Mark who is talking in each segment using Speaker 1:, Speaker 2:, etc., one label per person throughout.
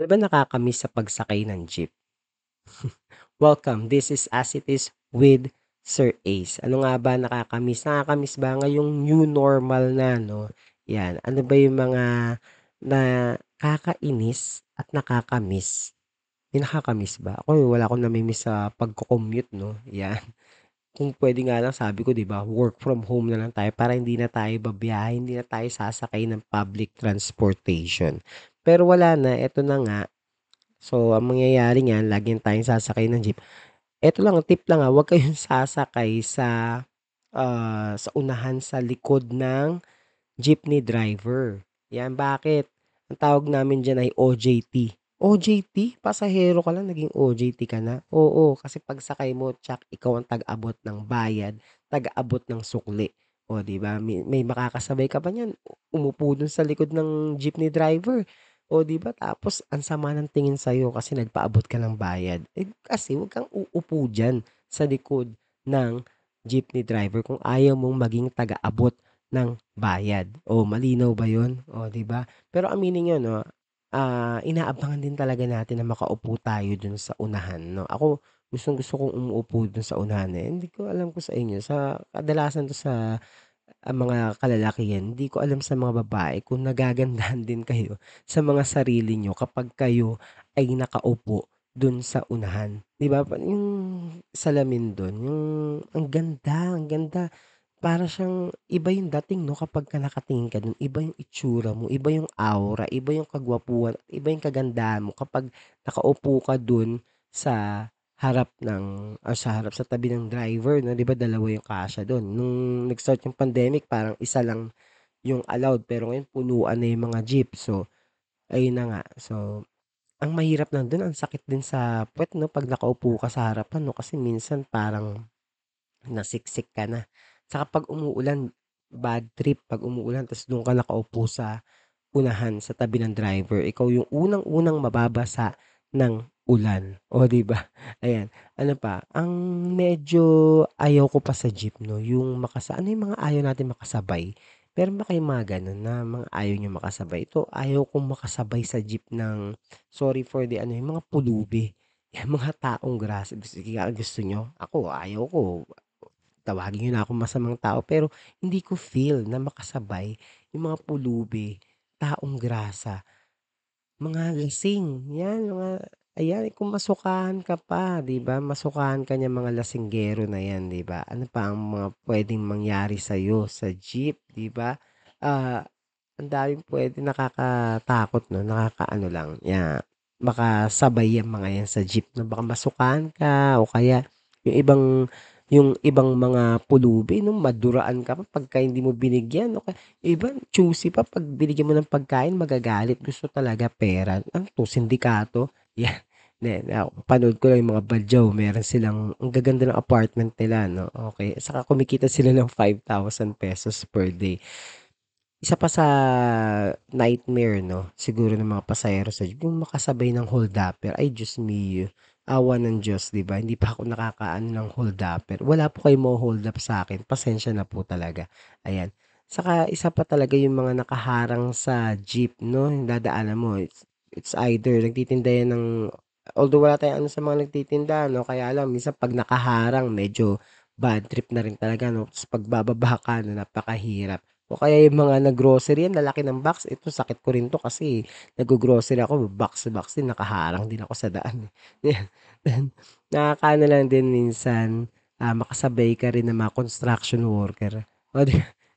Speaker 1: Ano ba nakakamiss sa pagsakay ng jeep? Welcome, this is As It Is with Sir Ace. Ano nga ba nakakamiss? Nakakamiss ba ngayong new normal na, no? Yan. Ano ba yung mga nakakainis at nakakamiss? May nakakamiss ba? Ako, wala akong namimiss sa pagko-commute, no? Yan. Kung pwede nga lang, sabi ko, di ba, work from home na lang tayo para hindi na tayo babiyahe, hindi na tayo sasakay ng public transportation. Pero wala na, eto na nga. So, ang mangyayari niyan, lagi tayong sasakay ng jeep. Eto lang, tip lang ah, huwag kayong sasakay sa ah, sa unahan sa likod ng jeepney driver. Yan, bakit? Ang tawag namin diyan ay OJT. OJT? Pasahero ka lang, naging OJT ka na? Oo, kasi pagsakay mo, tsak, ikaw ang tag-abot ng bayad, tag-abot ng sukli. O, di ba? May, may makakasabay ka pa niyan. Umupo dun sa likod ng jeepney driver. O, di ba? Tapos, ang sama ng tingin sa'yo kasi nagpaabot ka ng bayad. Eh, kasi, huwag kang uupo dyan sa likod ng jeepney driver kung ayaw mong maging taga-abot ng bayad. O, malinaw ba yun? O, di ba? Pero aminin nyo, no? ah inaabangan din talaga natin na makaupo tayo dun sa unahan, no? Ako, gustong gusto kong umuupo dun sa unahan eh. Hindi ko alam ko sa inyo. Sa kadalasan to sa ang mga kalalakihan, hindi ko alam sa mga babae kung nagagandahan din kayo sa mga sarili nyo kapag kayo ay nakaupo dun sa unahan. 'Di ba? Yung salamin dun, yung ang ganda, ang ganda. Para siyang iba yung dating 'no kapag ka nakatingin ka dun, iba yung itsura mo, iba yung aura, iba yung kagwapuhan, iba yung kagandahan mo kapag nakaupo ka dun sa harap ng or sa harap sa tabi ng driver 'no, 'di ba dalawa yung kasya dun. Nung nag-start yung pandemic parang isa lang yung allowed pero ngayon punuan na yung mga jeep. So, ayun na nga. So, ang mahirap lang dun ang sakit din sa puwet 'no 'pag nakaupo ka sa harapan 'no, kasi minsan parang nasiksik ka na. Tsaka 'pag umuulan, bad trip 'pag umuulan ta's dun ka nakaupo sa unahan, sa tabi ng driver. Ikaw yung unang-unang mababasa ng ulan, oh, 'di ba? Ayan, ano pa, ang medyo ayaw ko pa sa jeep 'no, yung makasa ano yung mga ayaw natin makasabay? Meron ba kayong mga gano'n na mga ayaw niyong makasabay? Ito, ayaw kong makasabay sa jeep ng sorry for the ano, yung mga pulubi, yung mga taong grasp gusto kaya gusto niyo? Ako ayaw ko, tawagin niyo na akong masamang tao, pero hindi ko feel na makasabay yung mga pulubi, taong grasa. Mga lasing, 'yan mga ayan kung masukahan ka pa, 'di ba? Masukahan ka niyang mga lasinggero na 'yan, 'di ba? Ano pa ang mga puwedeng mangyari sa'yo sa jeep, 'di ba? Ah, ang daming puwedeng nakakatakot 'no, nakakaano lang, ya baka sabay yang mga 'yan sa jeep na baka masukahan ka o kaya yung ibang yung ibang mga pulubi 'no, maduraan ka pa pagka hindi mo binigyan o kaya yung iba choosy pa 'pag binigyan mo ng pagkain magagalit, gusto talaga pera. Ano 'to, sindikato? 'Yan, hindi, napanood ko lang yung mga badyaw meron silang ang gaganda ng apartment nila 'no, okey. Saka kumikita sila ng ₱5,000 per day. Isa pa sa nightmare 'no, siguro ng mga pasahero sa yung makasabay ng holdupper. Ay Diyos mio, awa ng Diyos 'di ba? Hindi pa ako nakakaano ng holdupper. Wala po kayong maho-hold up sa'kin, pasensya na po talaga, ayan. Saka isa pa talaga yung mga nakaharang sa jeep 'no, dadaanan mo, it's it's either nagtitinda yan ng although wala tayong ano sa mga nagtitinda 'no, kaya lang minsan 'pag nakaharang medyo bad trip na rin talaga 'no, ta's 'pag bababa ka 'no, napakahirap. O kaya yung mga nag-grocery, ang lalaki ng box, ito sakit ko rin 'to kasi naggo-grocery ako, box-box din, nakaharang din ako sa daan, eh. Then, nakakaano lang din minsan, ah, makasabay ka rin ng mga construction worker. O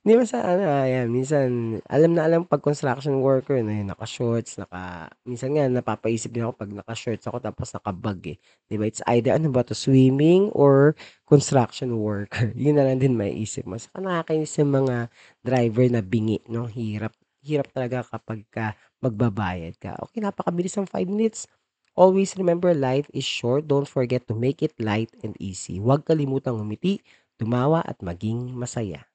Speaker 1: Hindi naman sa ano, ah, ayan minsan alam na alam 'pag construction worker na yun naka-shorts, naka minsan nga napapaisip din ako 'pag naka-shorts ako tapos naka-bag, eh, 'di ba? It's either ano ba 'to, swimming or construction worker. Yun na lang din maiisip mo. Saka nakakainis yung mga driver na bingi 'no, hirap hirap talaga kapagka magbabayad ka. Okey, napakabilis ng 5 minutes. Always remember life is short, don't forget to make it light and easy. Huwag kalimutang ngumiti, tumawa at maging masaya.